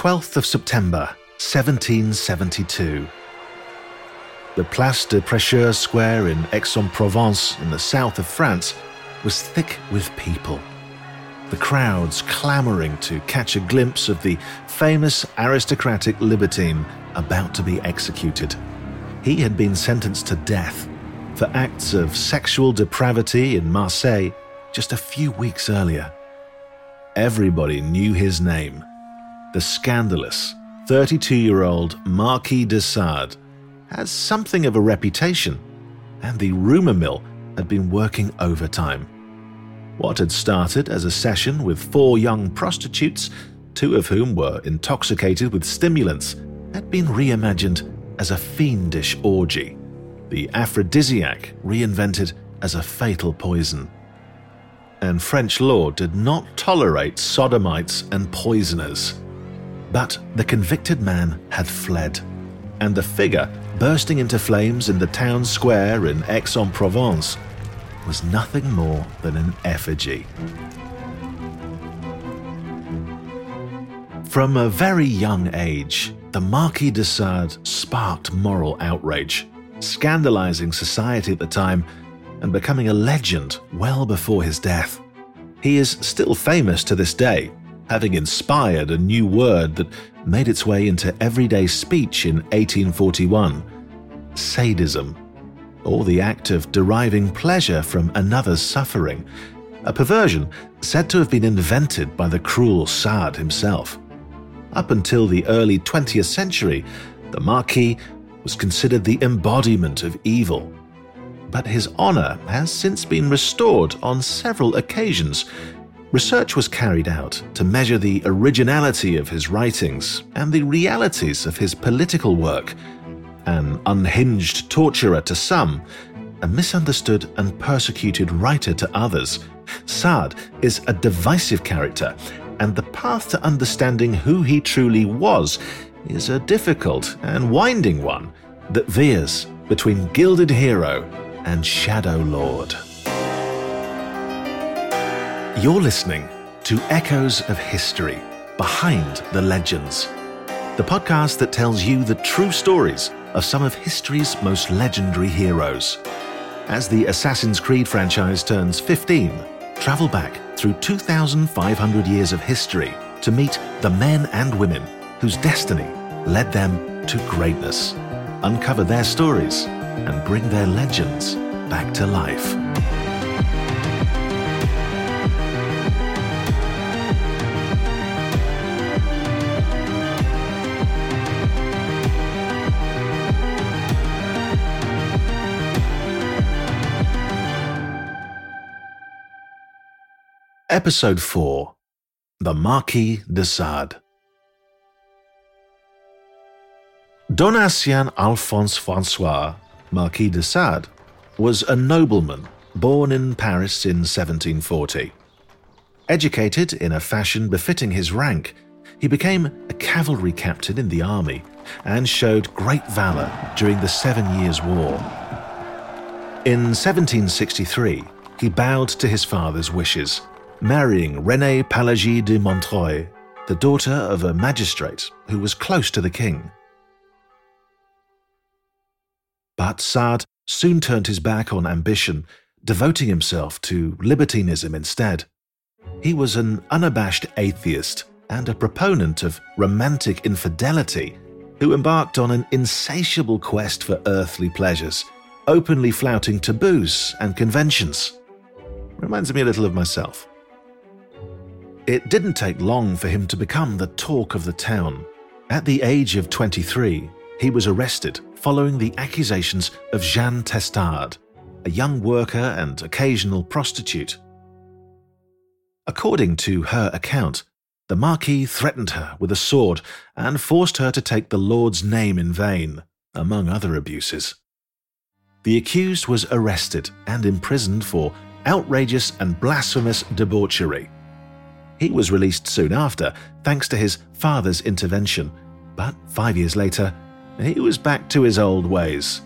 12th of September, 1772. The Place de Prêcheurs Square in Aix-en-Provence in the south of France was thick with people. The crowds clamouring to catch a glimpse of the famous aristocratic libertine about to be executed. He had been sentenced to death for acts of sexual depravity in Marseille just a few weeks earlier. Everybody knew his name the scandalous 32 year old Marquis de Sade had something of a reputation, and the rumour mill had been working overtime. What had started as a session with four young prostitutes, two of whom were intoxicated with stimulants, had been reimagined as a fiendish orgy, the aphrodisiac reinvented as a fatal poison. And French law did not tolerate sodomites and poisoners. But the convicted man had fled, and the figure bursting into flames in the town square in Aix en Provence was nothing more than an effigy. From a very young age, the Marquis de Sade sparked moral outrage, scandalizing society at the time and becoming a legend well before his death. He is still famous to this day having inspired a new word that made its way into everyday speech in 1841 sadism, or the act of deriving pleasure from another's suffering, a perversion said to have been invented by the cruel Sade himself. Up until the early 20th century, the Marquis was considered the embodiment of evil. But his honour has since been restored on several occasions Research was carried out to measure the originality of his writings and the realities of his political work. An unhinged torturer to some, a misunderstood and persecuted writer to others, Sade is a divisive character, and the path to understanding who he truly was is a difficult and winding one that veers between gilded hero and shadow lord. You're listening to Echoes of History Behind the Legends, the podcast that tells you the true stories of some of history's most legendary heroes. As the Assassin's Creed franchise turns 15, travel back through 2,500 years of history to meet the men and women whose destiny led them to greatness, uncover their stories, and bring their legends back to life. Episode 4 The Marquis de Sade. Donatien Alphonse Francois, Marquis de Sade, was a nobleman born in Paris in 1740. Educated in a fashion befitting his rank, he became a cavalry captain in the army and showed great valour during the Seven Years' War. In 1763, he bowed to his father's wishes marrying Renée Pélagie de Montreuil, the daughter of a magistrate who was close to the king. But Sade soon turned his back on ambition, devoting himself to libertinism instead. He was an unabashed atheist and a proponent of romantic infidelity who embarked on an insatiable quest for earthly pleasures, openly flouting taboos and conventions. Reminds me a little of myself. It didn't take long for him to become the talk of the town. At the age of 23, he was arrested following the accusations of Jeanne Testard, a young worker and occasional prostitute. According to her account, the Marquis threatened her with a sword and forced her to take the Lord's name in vain, among other abuses. The accused was arrested and imprisoned for outrageous and blasphemous debauchery. He was released soon after, thanks to his father's intervention, but five years later, he was back to his old ways.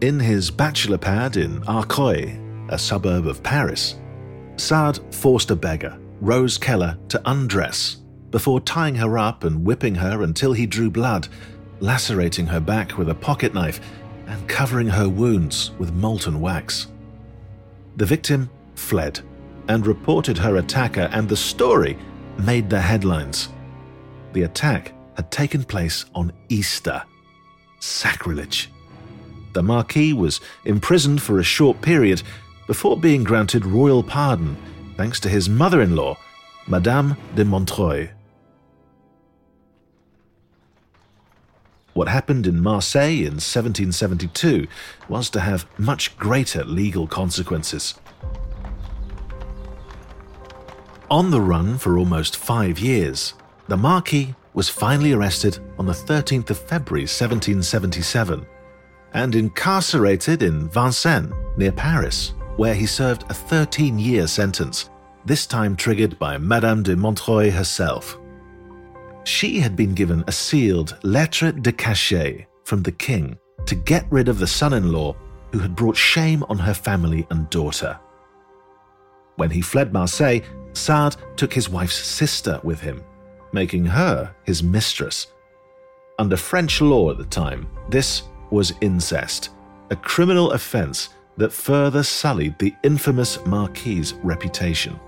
In his bachelor pad in Arcueil, a suburb of Paris, Sade forced a beggar, Rose Keller, to undress before tying her up and whipping her until he drew blood, lacerating her back with a pocket knife and covering her wounds with molten wax. The victim fled and reported her attacker, and the story made the headlines. The attack had taken place on Easter. Sacrilege. The Marquis was imprisoned for a short period before being granted royal pardon thanks to his mother in law, Madame de Montreuil. What happened in Marseille in 1772 was to have much greater legal consequences. On the run for almost five years, the Marquis was finally arrested on the 13th of February 1777 and incarcerated in Vincennes, near Paris, where he served a 13 year sentence, this time triggered by Madame de Montreuil herself. She had been given a sealed lettre de cachet from the king to get rid of the son in law who had brought shame on her family and daughter. When he fled Marseille, Sade took his wife's sister with him, making her his mistress. Under French law at the time, this was incest, a criminal offence that further sullied the infamous Marquis's reputation.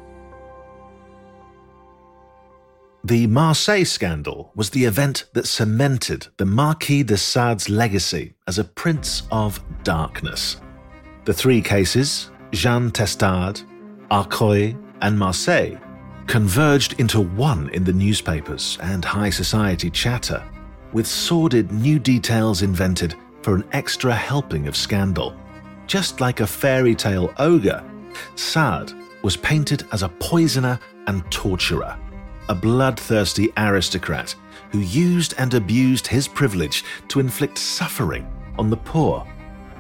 The Marseille scandal was the event that cemented the Marquis de Sade's legacy as a prince of darkness. The three cases, Jeanne Testard, Arcueil, and Marseille, converged into one in the newspapers and high society chatter, with sordid new details invented for an extra helping of scandal. Just like a fairy tale ogre, Sade was painted as a poisoner and torturer a bloodthirsty aristocrat who used and abused his privilege to inflict suffering on the poor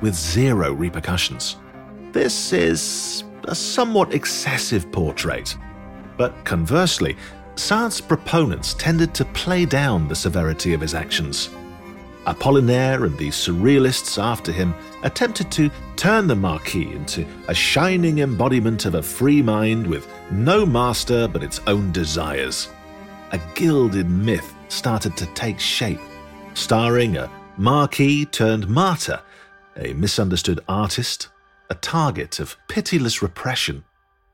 with zero repercussions. This is a somewhat excessive portrait, but conversely, Sade's proponents tended to play down the severity of his actions. Apollinaire and the surrealists after him attempted to turn the Marquis into a shining embodiment of a free mind with no master but its own desires. A gilded myth started to take shape, starring a Marquis turned martyr, a misunderstood artist, a target of pitiless repression.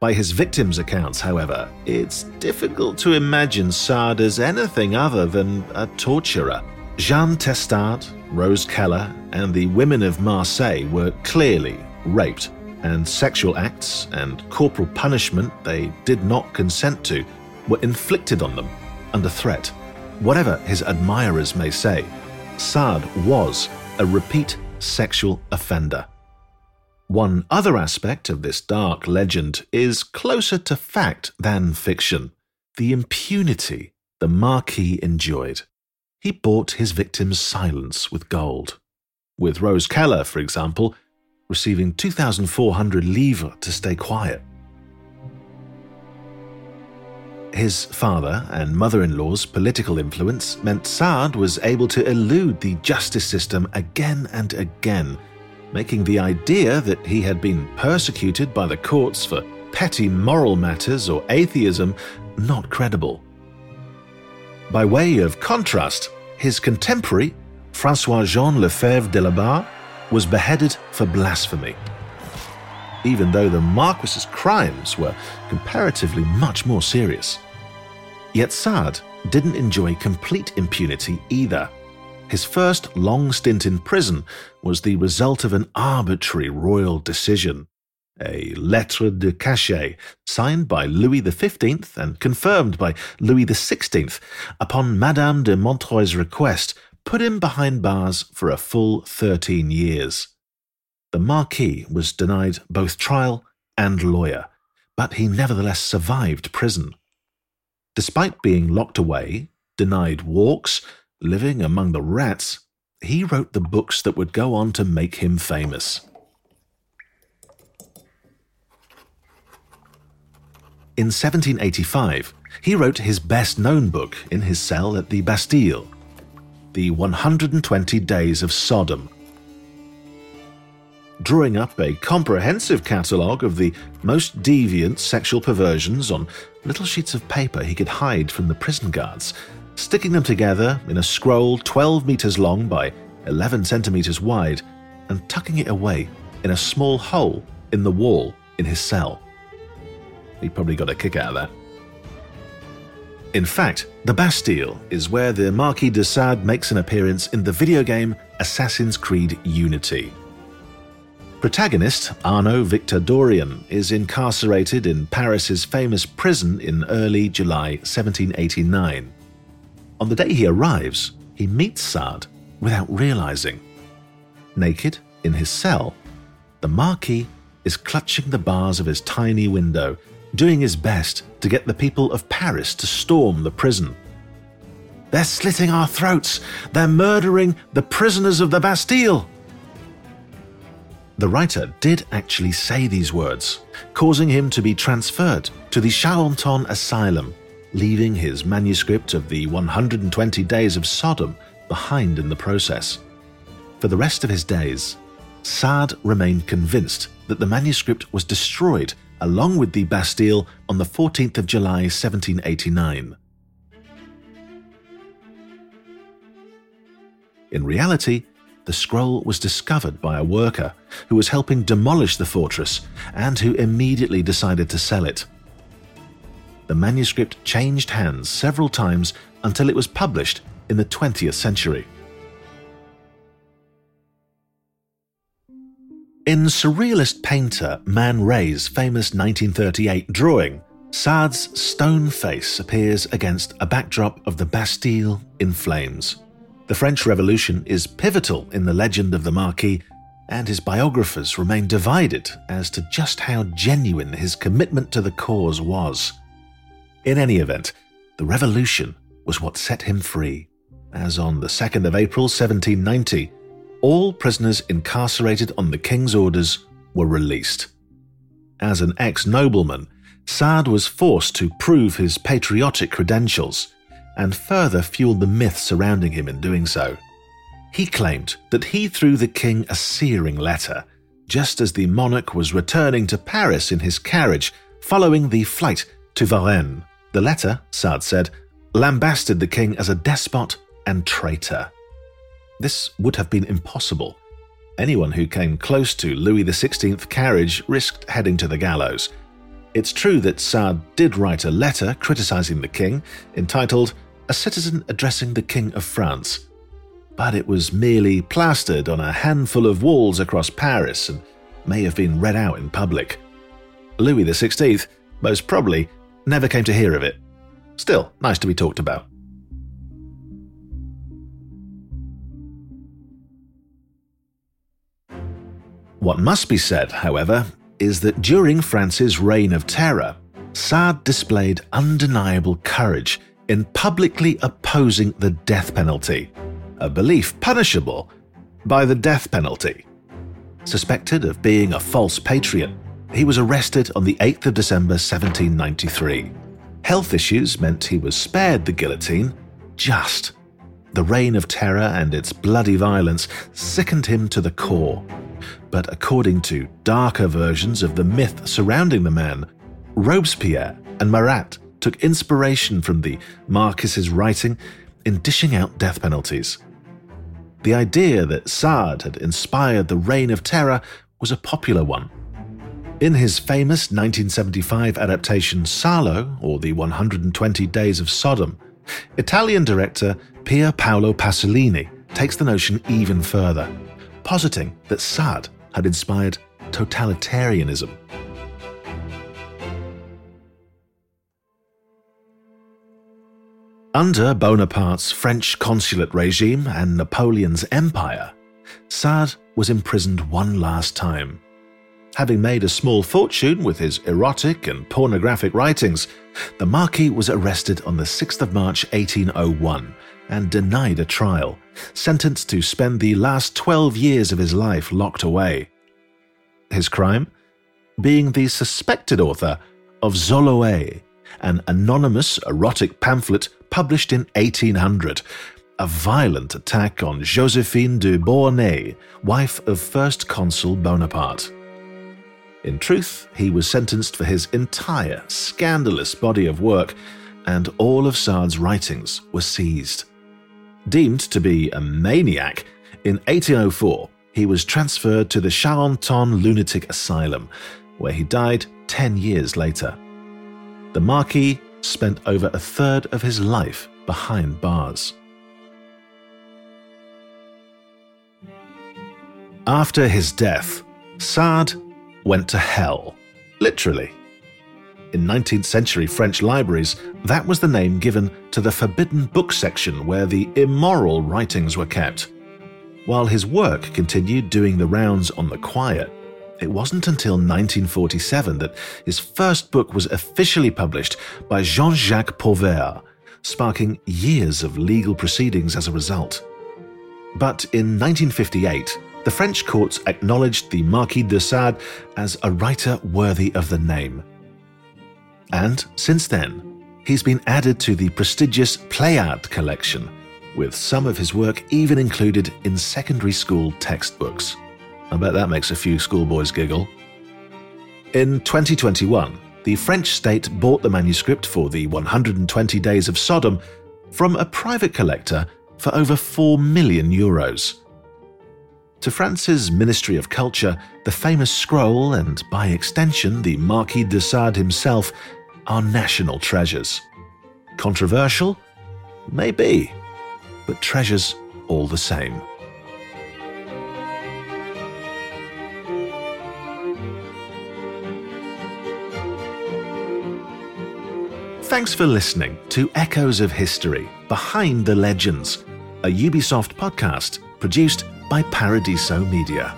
By his victims' accounts, however, it's difficult to imagine Sade as anything other than a torturer. Jeanne Testard, Rose Keller, and the women of Marseille were clearly raped, and sexual acts and corporal punishment they did not consent to were inflicted on them under threat. Whatever his admirers may say, Sade was a repeat sexual offender. One other aspect of this dark legend is closer to fact than fiction the impunity the Marquis enjoyed he bought his victim's silence with gold. With Rose Keller, for example, receiving 2,400 livres to stay quiet. His father and mother in law's political influence meant Sade was able to elude the justice system again and again, making the idea that he had been persecuted by the courts for petty moral matters or atheism not credible. By way of contrast, his contemporary, Francois Jean Lefebvre de la Barre, was beheaded for blasphemy. Even though the Marquis's crimes were comparatively much more serious. Yet Sade didn't enjoy complete impunity either. His first long stint in prison was the result of an arbitrary royal decision, a lettre de cachet signed by Louis XV and confirmed by Louis XVI upon Madame de Montreuil's request, put him behind bars for a full 13 years. The Marquis was denied both trial and lawyer, but he nevertheless survived prison. Despite being locked away, denied walks, living among the rats, he wrote the books that would go on to make him famous. In 1785, he wrote his best known book in his cell at the Bastille, The 120 Days of Sodom. Drawing up a comprehensive catalogue of the most deviant sexual perversions on little sheets of paper he could hide from the prison guards, sticking them together in a scroll 12 metres long by 11 centimetres wide, and tucking it away in a small hole in the wall in his cell. He probably got a kick out of that. In fact, the Bastille is where the Marquis de Sade makes an appearance in the video game Assassin's Creed Unity. Protagonist Arno Victor Dorian is incarcerated in Paris's famous prison in early July 1789. On the day he arrives, he meets Sade without realizing. Naked in his cell, the Marquis is clutching the bars of his tiny window doing his best to get the people of Paris to storm the prison. They're slitting our throats! They're murdering the prisoners of the Bastille! The writer did actually say these words, causing him to be transferred to the Charenton Asylum, leaving his manuscript of the 120 Days of Sodom behind in the process. For the rest of his days, Sade remained convinced that the manuscript was destroyed along with the Bastille on the 14th of July 1789. In reality, the scroll was discovered by a worker who was helping demolish the fortress and who immediately decided to sell it. The manuscript changed hands several times until it was published in the 20th century. In surrealist painter Man Ray's famous 1938 drawing, Sade's stone face appears against a backdrop of the Bastille in flames. The French Revolution is pivotal in the legend of the Marquis, and his biographers remain divided as to just how genuine his commitment to the cause was. In any event, the revolution was what set him free, as on the 2nd of April 1790, all prisoners incarcerated on the king's orders were released. As an ex nobleman, Sade was forced to prove his patriotic credentials and further fueled the myth surrounding him in doing so. He claimed that he threw the king a searing letter just as the monarch was returning to Paris in his carriage following the flight to Varennes. The letter, Sade said, lambasted the king as a despot and traitor. This would have been impossible. Anyone who came close to Louis XVI carriage risked heading to the gallows. It's true that Sade did write a letter criticizing the king, entitled A Citizen Addressing the King of France. But it was merely plastered on a handful of walls across Paris and may have been read out in public. Louis XVI, most probably, never came to hear of it. Still, nice to be talked about. What must be said, however, is that during France's reign of terror, Sade displayed undeniable courage in publicly opposing the death penalty, a belief punishable by the death penalty. Suspected of being a false patriot, he was arrested on the 8th of December 1793. Health issues meant he was spared the guillotine just. The reign of terror and its bloody violence sickened him to the core but according to darker versions of the myth surrounding the man, Robespierre and Marat took inspiration from the Marquis's writing in dishing out death penalties. The idea that Sade had inspired the Reign of Terror was a popular one. In his famous 1975 adaptation Salo, or The 120 Days of Sodom, Italian director Pier Paolo Pasolini takes the notion even further, positing that Sade had inspired totalitarianism. Under Bonaparte's French consulate regime and Napoleon's empire, Sade was imprisoned one last time. Having made a small fortune with his erotic and pornographic writings, the Marquis was arrested on the 6th of March 1801 and denied a trial, sentenced to spend the last 12 years of his life locked away. His crime? Being the suspected author of Zoloe, an anonymous erotic pamphlet published in 1800, a violent attack on Josephine de Beauharnais, wife of First Consul Bonaparte. In truth, he was sentenced for his entire scandalous body of work, and all of Sade's writings were seized. Deemed to be a maniac, in 1804 he was transferred to the Charenton Lunatic Asylum, where he died 10 years later. The Marquis spent over a third of his life behind bars. After his death, Sade went to hell, literally. In 19th century French libraries, that was the name given to the forbidden book section where the immoral writings were kept. While his work continued doing the rounds on the quiet, it wasn't until 1947 that his first book was officially published by Jean Jacques Pauvert, sparking years of legal proceedings as a result. But in 1958, the French courts acknowledged the Marquis de Sade as a writer worthy of the name. And since then, he's been added to the prestigious Pléiades collection, with some of his work even included in secondary school textbooks. I bet that makes a few schoolboys giggle. In 2021, the French state bought the manuscript for the 120 Days of Sodom from a private collector for over 4 million euros. To France's Ministry of Culture, the famous scroll and, by extension, the Marquis de Sade himself are national treasures. Controversial? Maybe, but treasures all the same. Thanks for listening to Echoes of History Behind the Legends, a Ubisoft podcast produced by Paradiso Media.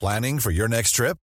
Planning for your next trip?